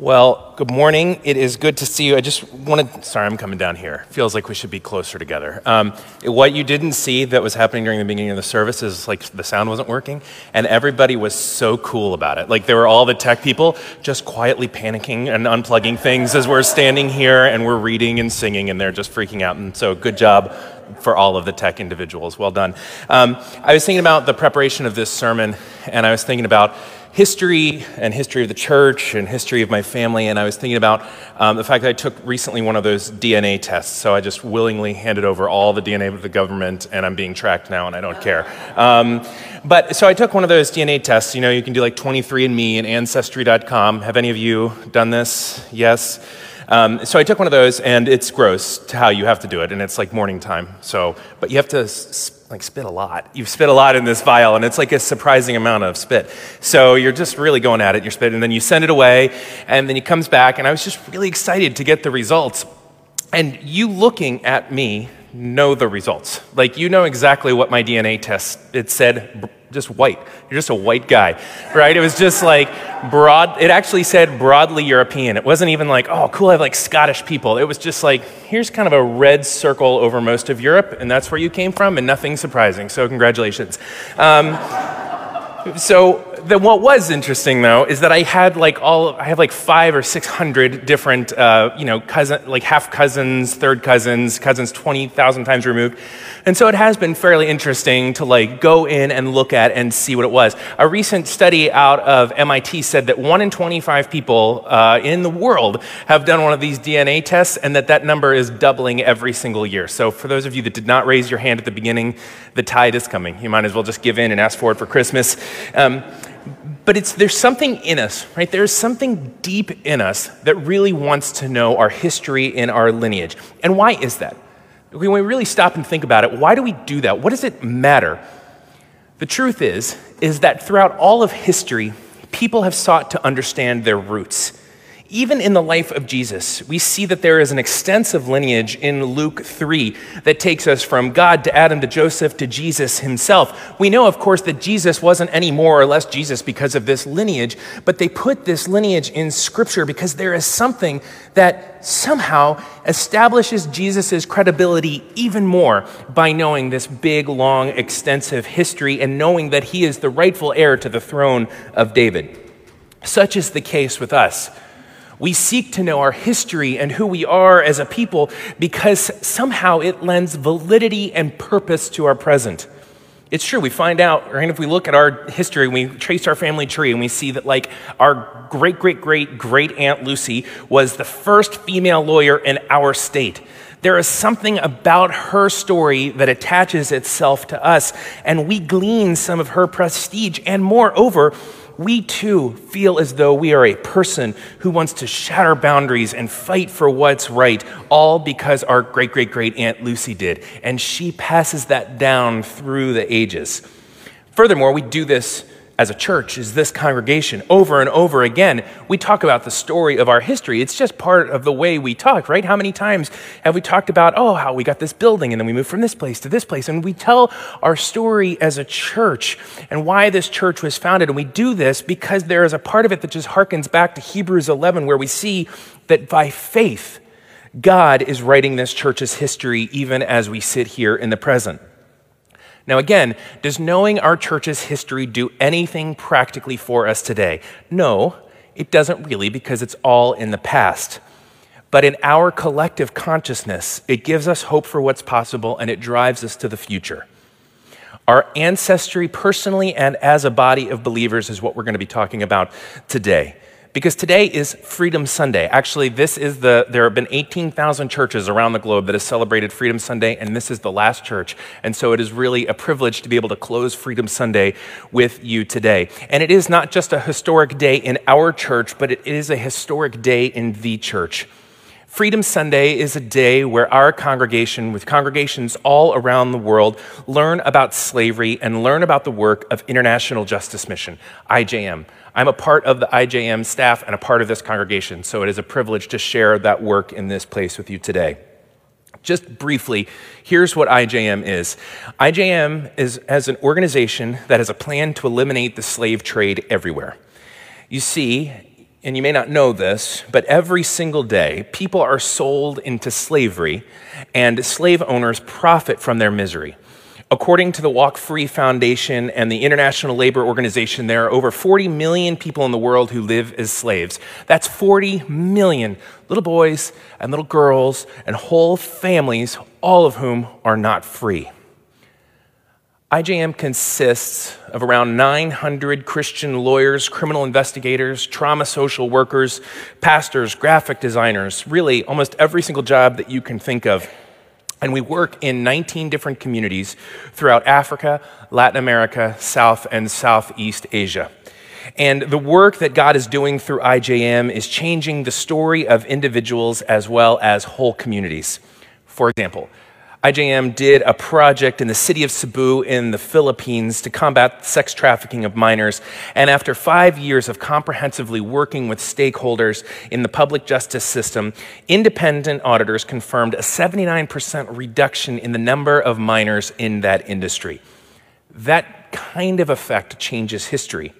Well, good morning. It is good to see you. I just wanted, sorry, I'm coming down here. Feels like we should be closer together. Um, what you didn't see that was happening during the beginning of the service is like the sound wasn't working, and everybody was so cool about it. Like there were all the tech people just quietly panicking and unplugging things as we're standing here and we're reading and singing, and they're just freaking out. And so, good job for all of the tech individuals. Well done. Um, I was thinking about the preparation of this sermon, and I was thinking about history and history of the church and history of my family. And I was thinking about um, the fact that I took recently one of those DNA tests. So I just willingly handed over all the DNA to the government, and I'm being tracked now, and I don't care. Um, but so I took one of those DNA tests. You know, you can do like 23andMe and Ancestry.com. Have any of you done this? Yes. Um, so I took one of those, and it's gross to how you have to do it, and it's like morning time. So, but you have to like spit a lot. You've spit a lot in this vial, and it's like a surprising amount of spit. So you're just really going at it. You're spitting, and then you send it away, and then he comes back, and I was just really excited to get the results. And you looking at me know the results. Like you know exactly what my DNA test it said just white. You're just a white guy, right? It was just like broad, it actually said broadly European. It wasn't even like, oh, cool, I have like Scottish people. It was just like, here's kind of a red circle over most of Europe, and that's where you came from, and nothing surprising. So, congratulations. Um, so, the, what was interesting though is that I had like all I have like five or six hundred different uh, you know cousin like half cousins, third cousins, cousins twenty thousand times removed, and so it has been fairly interesting to like go in and look at and see what it was. A recent study out of MIT said that one in twenty five people uh, in the world have done one of these DNA tests, and that that number is doubling every single year. So for those of you that did not raise your hand at the beginning, the tide is coming. You might as well just give in and ask for it for Christmas. Um, but it's, there's something in us, right? There's something deep in us that really wants to know our history and our lineage. And why is that? When we really stop and think about it, why do we do that? What does it matter? The truth is, is that throughout all of history, people have sought to understand their roots. Even in the life of Jesus, we see that there is an extensive lineage in Luke 3 that takes us from God to Adam to Joseph to Jesus himself. We know, of course, that Jesus wasn't any more or less Jesus because of this lineage, but they put this lineage in Scripture because there is something that somehow establishes Jesus' credibility even more by knowing this big, long, extensive history and knowing that he is the rightful heir to the throne of David. Such is the case with us. We seek to know our history and who we are as a people because somehow it lends validity and purpose to our present. It's true, we find out, right? If we look at our history, we trace our family tree and we see that, like, our great, great, great, great Aunt Lucy was the first female lawyer in our state. There is something about her story that attaches itself to us, and we glean some of her prestige. And moreover, we too feel as though we are a person who wants to shatter boundaries and fight for what's right, all because our great great great Aunt Lucy did. And she passes that down through the ages. Furthermore, we do this as a church is this congregation over and over again. We talk about the story of our history. It's just part of the way we talk, right? How many times have we talked about, oh, how we got this building and then we moved from this place to this place? And we tell our story as a church and why this church was founded. And we do this because there is a part of it that just harkens back to Hebrews 11, where we see that by faith, God is writing this church's history even as we sit here in the present. Now, again, does knowing our church's history do anything practically for us today? No, it doesn't really because it's all in the past. But in our collective consciousness, it gives us hope for what's possible and it drives us to the future. Our ancestry, personally and as a body of believers, is what we're going to be talking about today because today is Freedom Sunday. Actually, this is the, there have been 18,000 churches around the globe that have celebrated Freedom Sunday, and this is the last church. And so it is really a privilege to be able to close Freedom Sunday with you today. And it is not just a historic day in our church, but it is a historic day in the church. Freedom Sunday is a day where our congregation, with congregations all around the world, learn about slavery and learn about the work of International Justice Mission, IJM. I'm a part of the IJM staff and a part of this congregation, so it is a privilege to share that work in this place with you today. Just briefly, here's what IJM is IJM is as an organization that has a plan to eliminate the slave trade everywhere. You see, and you may not know this, but every single day, people are sold into slavery, and slave owners profit from their misery. According to the Walk Free Foundation and the International Labor Organization, there are over 40 million people in the world who live as slaves. That's 40 million little boys and little girls and whole families, all of whom are not free. IJM consists of around 900 Christian lawyers, criminal investigators, trauma social workers, pastors, graphic designers, really almost every single job that you can think of. And we work in 19 different communities throughout Africa, Latin America, South and Southeast Asia. And the work that God is doing through IJM is changing the story of individuals as well as whole communities. For example, IJM did a project in the city of Cebu in the Philippines to combat sex trafficking of minors. And after five years of comprehensively working with stakeholders in the public justice system, independent auditors confirmed a 79% reduction in the number of minors in that industry. That kind of effect changes history.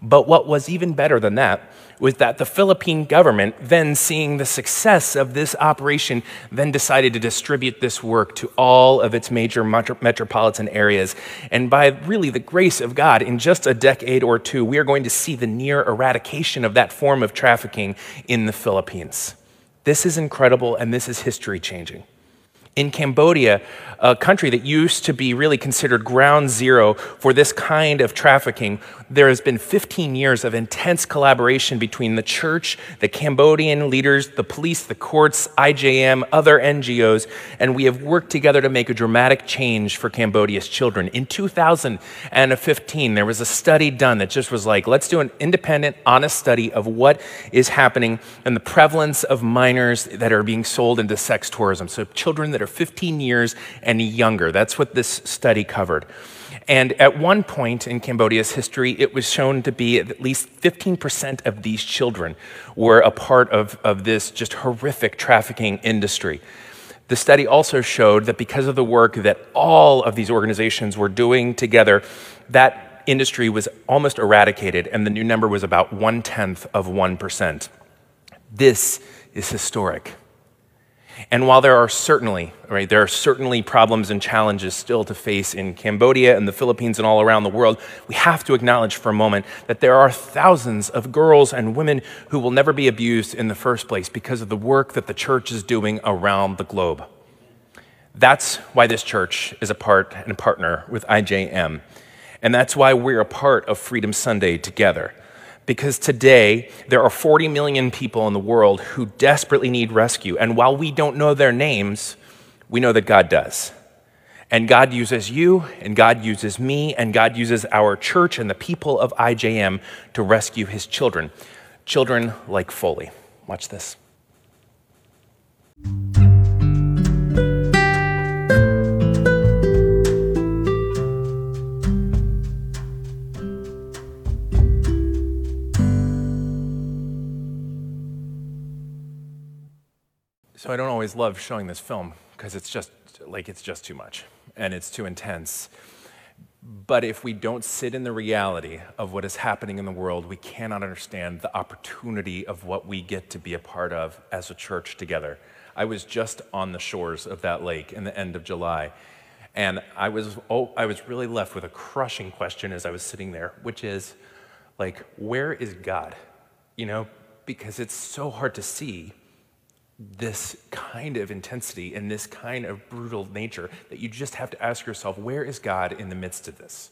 But what was even better than that was that the Philippine government, then seeing the success of this operation, then decided to distribute this work to all of its major metropolitan areas. And by really the grace of God, in just a decade or two, we are going to see the near eradication of that form of trafficking in the Philippines. This is incredible, and this is history changing. In Cambodia, a country that used to be really considered ground zero for this kind of trafficking, there has been 15 years of intense collaboration between the church, the Cambodian leaders, the police, the courts, IJM, other NGOs, and we have worked together to make a dramatic change for Cambodia's children. In 2015, there was a study done that just was like, let's do an independent, honest study of what is happening and the prevalence of minors that are being sold into sex tourism. So, children that are 15 years and younger. That's what this study covered. And at one point in Cambodia's history, it was shown to be at least 15% of these children were a part of, of this just horrific trafficking industry. The study also showed that because of the work that all of these organizations were doing together, that industry was almost eradicated, and the new number was about one tenth of 1%. This is historic. And while there are certainly, right, there are certainly problems and challenges still to face in Cambodia and the Philippines and all around the world, we have to acknowledge for a moment that there are thousands of girls and women who will never be abused in the first place because of the work that the church is doing around the globe. That's why this church is a part and a partner with IJM. And that's why we're a part of Freedom Sunday together because today there are 40 million people in the world who desperately need rescue. And while we don't know their names, we know that God does. And God uses you, and God uses me, and God uses our church and the people of IJM to rescue his children. Children like Foley. Watch this. So I don't always love showing this film because it's just like it's just too much and it's too intense. But if we don't sit in the reality of what is happening in the world, we cannot understand the opportunity of what we get to be a part of as a church together. I was just on the shores of that lake in the end of July, and I was, oh, I was really left with a crushing question as I was sitting there, which is like, where is God? You know, because it's so hard to see this kind of intensity and this kind of brutal nature that you just have to ask yourself, where is God in the midst of this?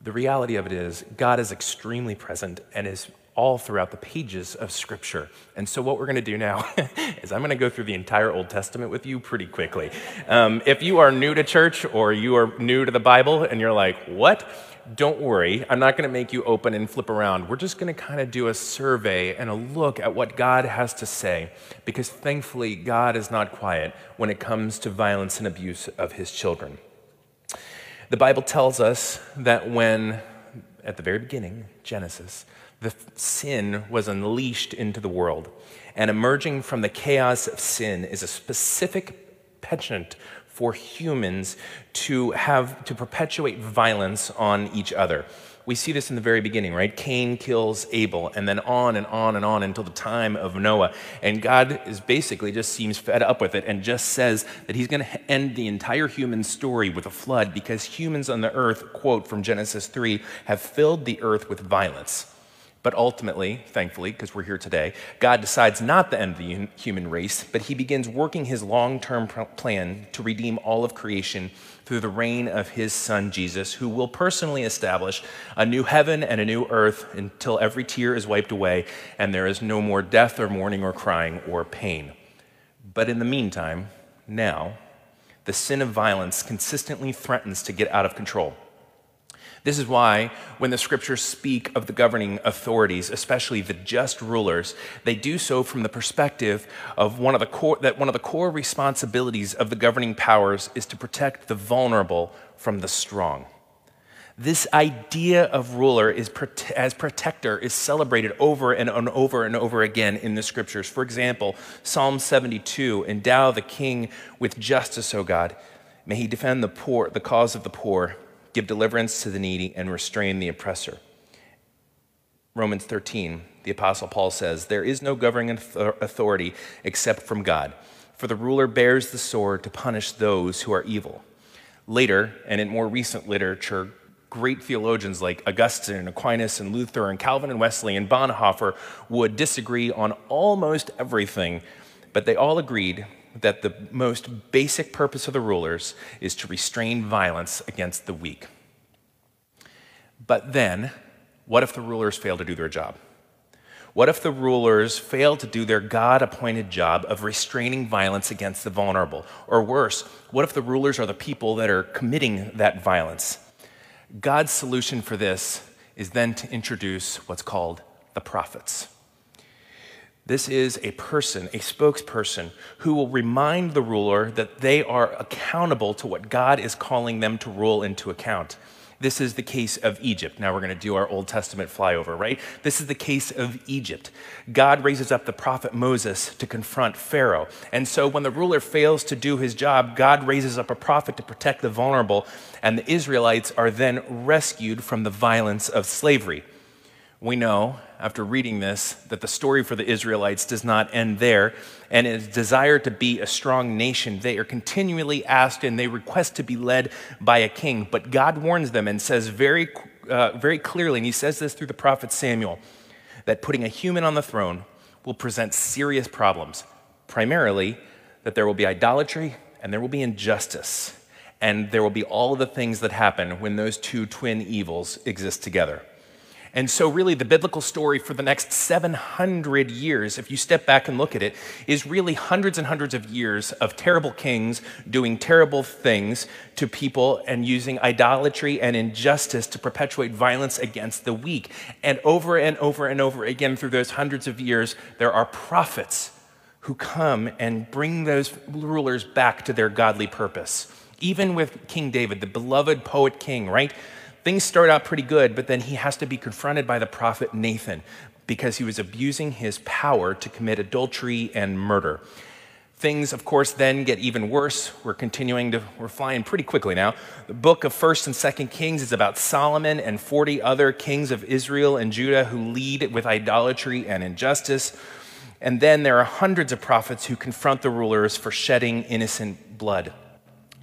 The reality of it is, God is extremely present and is all throughout the pages of Scripture. And so, what we're going to do now is I'm going to go through the entire Old Testament with you pretty quickly. Um, if you are new to church or you are new to the Bible and you're like, what? Don't worry, I'm not going to make you open and flip around. We're just going to kind of do a survey and a look at what God has to say, because thankfully, God is not quiet when it comes to violence and abuse of his children. The Bible tells us that when, at the very beginning, Genesis, the sin was unleashed into the world, and emerging from the chaos of sin is a specific penchant for humans to have to perpetuate violence on each other. We see this in the very beginning, right? Cain kills Abel, and then on and on and on until the time of Noah. And God is basically just seems fed up with it and just says that he's going to end the entire human story with a flood because humans on the earth, quote from Genesis 3, have filled the earth with violence. But ultimately, thankfully, because we're here today, God decides not to end of the human race, but he begins working his long term plan to redeem all of creation through the reign of his son Jesus, who will personally establish a new heaven and a new earth until every tear is wiped away and there is no more death or mourning or crying or pain. But in the meantime, now, the sin of violence consistently threatens to get out of control. This is why, when the scriptures speak of the governing authorities, especially the just rulers, they do so from the perspective of one of the core, that one of the core responsibilities of the governing powers is to protect the vulnerable from the strong. This idea of ruler is, as protector is celebrated over and over and over again in the scriptures. For example, Psalm 72 Endow the king with justice, O God. May he defend the poor, the cause of the poor give deliverance to the needy, and restrain the oppressor. Romans 13, the Apostle Paul says, There is no governing authority except from God, for the ruler bears the sword to punish those who are evil. Later, and in more recent literature, great theologians like Augustine and Aquinas and Luther and Calvin and Wesley and Bonhoeffer would disagree on almost everything, but they all agreed that the most basic purpose of the rulers is to restrain violence against the weak. But then, what if the rulers fail to do their job? What if the rulers fail to do their God appointed job of restraining violence against the vulnerable? Or worse, what if the rulers are the people that are committing that violence? God's solution for this is then to introduce what's called the prophets. This is a person, a spokesperson, who will remind the ruler that they are accountable to what God is calling them to rule into account. This is the case of Egypt. Now we're going to do our Old Testament flyover, right? This is the case of Egypt. God raises up the prophet Moses to confront Pharaoh. And so when the ruler fails to do his job, God raises up a prophet to protect the vulnerable, and the Israelites are then rescued from the violence of slavery. We know, after reading this, that the story for the Israelites does not end there. And in desire to be a strong nation, they are continually asked and they request to be led by a king. But God warns them and says very, uh, very clearly, and he says this through the prophet Samuel, that putting a human on the throne will present serious problems. Primarily, that there will be idolatry and there will be injustice. And there will be all of the things that happen when those two twin evils exist together. And so, really, the biblical story for the next 700 years, if you step back and look at it, is really hundreds and hundreds of years of terrible kings doing terrible things to people and using idolatry and injustice to perpetuate violence against the weak. And over and over and over again, through those hundreds of years, there are prophets who come and bring those rulers back to their godly purpose. Even with King David, the beloved poet king, right? Things start out pretty good, but then he has to be confronted by the prophet Nathan because he was abusing his power to commit adultery and murder. Things, of course, then get even worse. We're continuing to, we're flying pretty quickly now. The book of 1st and 2nd Kings is about Solomon and 40 other kings of Israel and Judah who lead with idolatry and injustice. And then there are hundreds of prophets who confront the rulers for shedding innocent blood.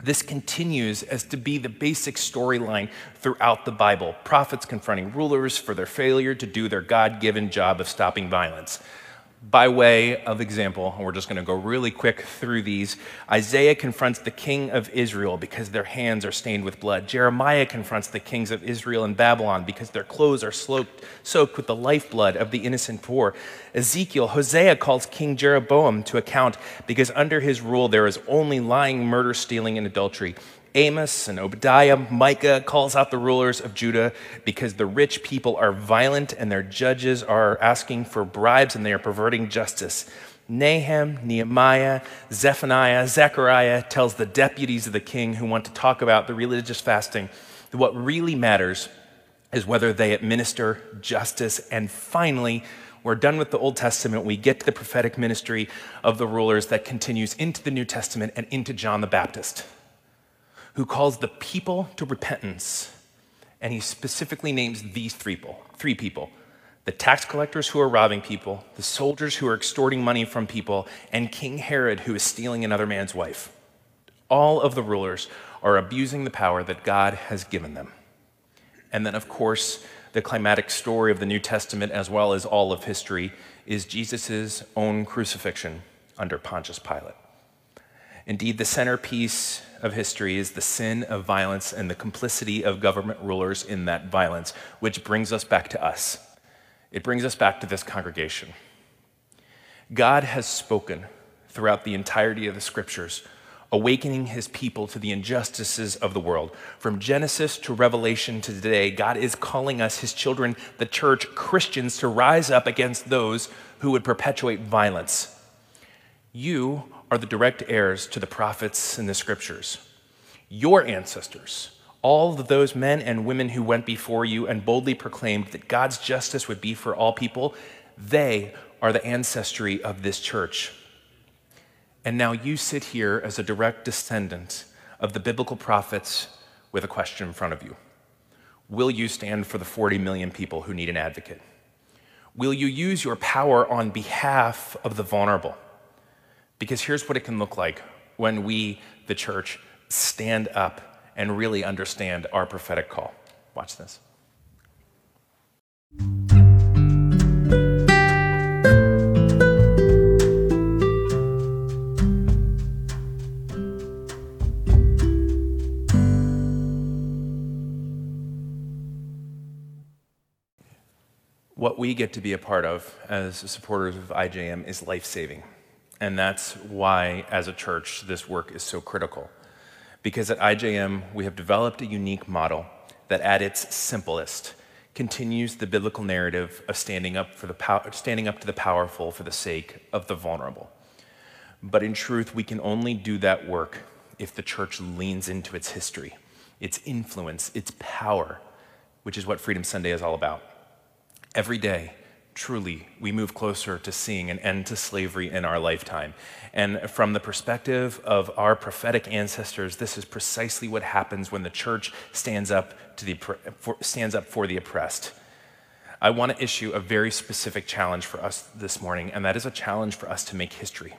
This continues as to be the basic storyline throughout the Bible prophets confronting rulers for their failure to do their God given job of stopping violence. By way of example, and we're just going to go really quick through these. Isaiah confronts the king of Israel because their hands are stained with blood. Jeremiah confronts the kings of Israel and Babylon because their clothes are soaked, soaked with the lifeblood of the innocent poor. Ezekiel, Hosea calls King Jeroboam to account because under his rule there is only lying, murder, stealing, and adultery. Amos and Obadiah, Micah calls out the rulers of Judah because the rich people are violent and their judges are asking for bribes and they are perverting justice. Nahum, Nehemiah, Zephaniah, Zechariah tells the deputies of the king who want to talk about the religious fasting that what really matters is whether they administer justice. And finally, we're done with the Old Testament. We get to the prophetic ministry of the rulers that continues into the New Testament and into John the Baptist who calls the people to repentance And he specifically names these three people, three people the tax collectors who are robbing people, the soldiers who are extorting money from people, and King Herod who is stealing another man's wife. All of the rulers are abusing the power that God has given them. And then, of course, the climatic story of the New Testament, as well as all of history, is Jesus' own crucifixion under Pontius Pilate. Indeed, the centerpiece of history is the sin of violence and the complicity of government rulers in that violence, which brings us back to us. It brings us back to this congregation. God has spoken throughout the entirety of the scriptures, awakening his people to the injustices of the world. From Genesis to Revelation to today, God is calling us, his children, the church, Christians, to rise up against those who would perpetuate violence. You are the direct heirs to the prophets and the scriptures. Your ancestors, all of those men and women who went before you and boldly proclaimed that God's justice would be for all people, they are the ancestry of this church. And now you sit here as a direct descendant of the biblical prophets with a question in front of you Will you stand for the 40 million people who need an advocate? Will you use your power on behalf of the vulnerable? Because here's what it can look like when we, the church, stand up and really understand our prophetic call. Watch this. What we get to be a part of as supporters of IJM is life saving. And that's why, as a church, this work is so critical. Because at IJM, we have developed a unique model that, at its simplest, continues the biblical narrative of standing up, for the standing up to the powerful for the sake of the vulnerable. But in truth, we can only do that work if the church leans into its history, its influence, its power, which is what Freedom Sunday is all about. Every day, truly, we move closer to seeing an end to slavery in our lifetime. And from the perspective of our prophetic ancestors, this is precisely what happens when the church stands up, to the, for, stands up for the oppressed. I want to issue a very specific challenge for us this morning, and that is a challenge for us to make history.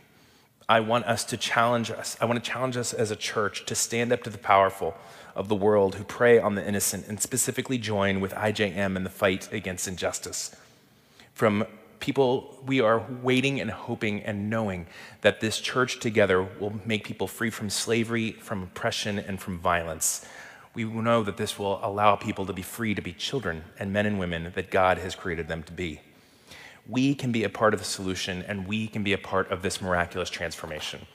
I want us to challenge us. I want to challenge us as a church to stand up to the powerful of the world who prey on the innocent and specifically join with IJM in the fight against injustice from people, we are waiting and hoping and knowing that this church together will make people free from slavery, from oppression, and from violence. We know that this will allow people to be free to be children and men and women that God has created them to be. We can be a part of the solution and we can be a part of this miraculous transformation.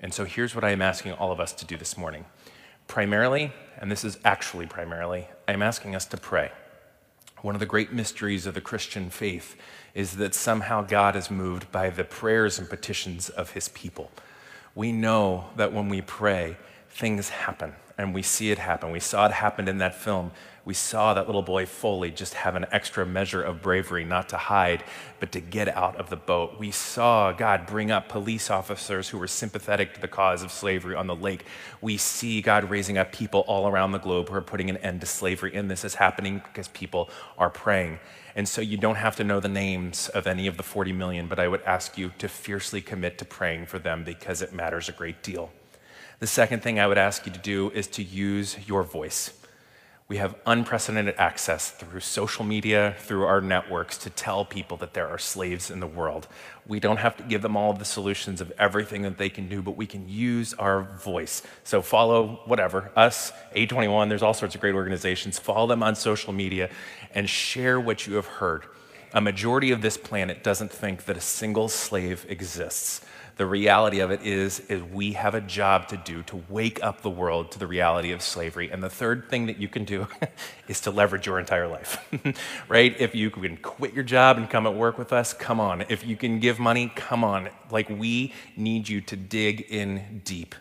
And so here's what I am asking all of us to do this morning. Primarily, and this is actually primarily, I am asking us to pray. One of the great mysteries of the Christian faith is that somehow God is moved by the prayers and petitions of his people. We know that when we pray, things happen and we see it happen. We saw it happen in that film. We saw that little boy Foley just have an extra measure of bravery, not to hide, but to get out of the boat. We saw God bring up police officers who were sympathetic to the cause of slavery on the lake. We see God raising up people all around the globe who are putting an end to slavery. And this is happening because people are praying. And so you don't have to know the names of any of the 40 million, but I would ask you to fiercely commit to praying for them because it matters a great deal. The second thing I would ask you to do is to use your voice. We have unprecedented access through social media, through our networks, to tell people that there are slaves in the world. We don't have to give them all of the solutions of everything that they can do, but we can use our voice. So follow whatever, us, A21, there's all sorts of great organizations. Follow them on social media and share what you have heard. A majority of this planet doesn't think that a single slave exists the reality of it is, is we have a job to do to wake up the world to the reality of slavery. And the third thing that you can do is to leverage your entire life, right? If you can quit your job and come and work with us, come on. If you can give money, come on. Like we need you to dig in deep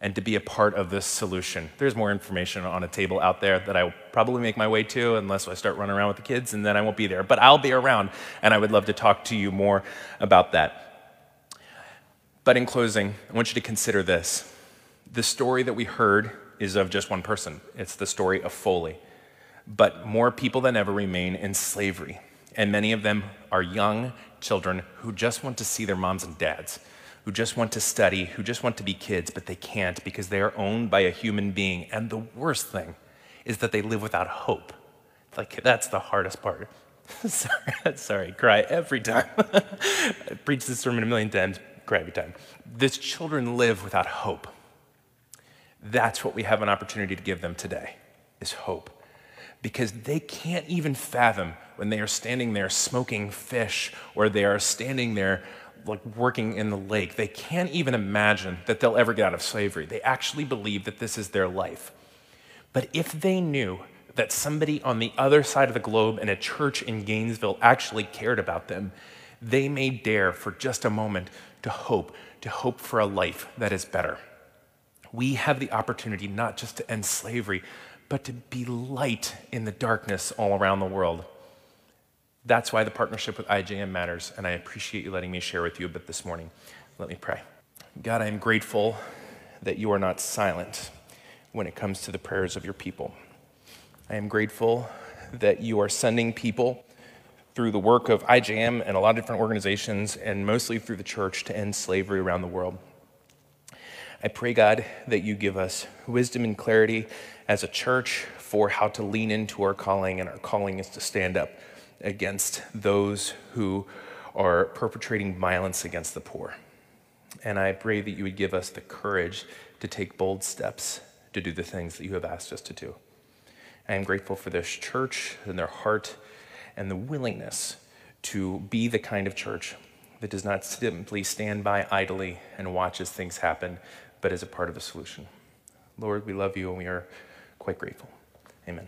and to be a part of this solution. There's more information on a table out there that I will probably make my way to unless I start running around with the kids and then I won't be there. But I'll be around and I would love to talk to you more about that. But in closing, I want you to consider this. The story that we heard is of just one person. It's the story of Foley. but more people than ever remain in slavery. And many of them are young children who just want to see their moms and dads, who just want to study, who just want to be kids, but they can't because they are owned by a human being. And the worst thing is that they live without hope. Like, that's the hardest part. sorry, sorry, cry every time. I preach this sermon a million times, cry every time. These children live without hope. That's what we have an opportunity to give them today, is hope. Because they can't even fathom when they are standing there smoking fish or they are standing there like working in the lake. They can't even imagine that they'll ever get out of slavery. They actually believe that this is their life. But if they knew that somebody on the other side of the globe in a church in Gainesville actually cared about them, they may dare for just a moment to hope, to hope for a life that is better. We have the opportunity not just to end slavery, but to be light in the darkness all around the world. That's why the partnership with IJM matters, and I appreciate you letting me share with you a bit this morning. Let me pray. God, I am grateful that you are not silent when it comes to the prayers of your people. I am grateful that you are sending people through the work of IJM and a lot of different organizations, and mostly through the church, to end slavery around the world. I pray, God, that you give us wisdom and clarity as a church for how to lean into our calling, and our calling is to stand up against those who are perpetrating violence against the poor. And I pray that you would give us the courage to take bold steps to do the things that you have asked us to do. I am grateful for this church and their heart and the willingness to be the kind of church that does not simply stand by idly and watch as things happen, but is a part of the solution. Lord, we love you and we are quite grateful. Amen.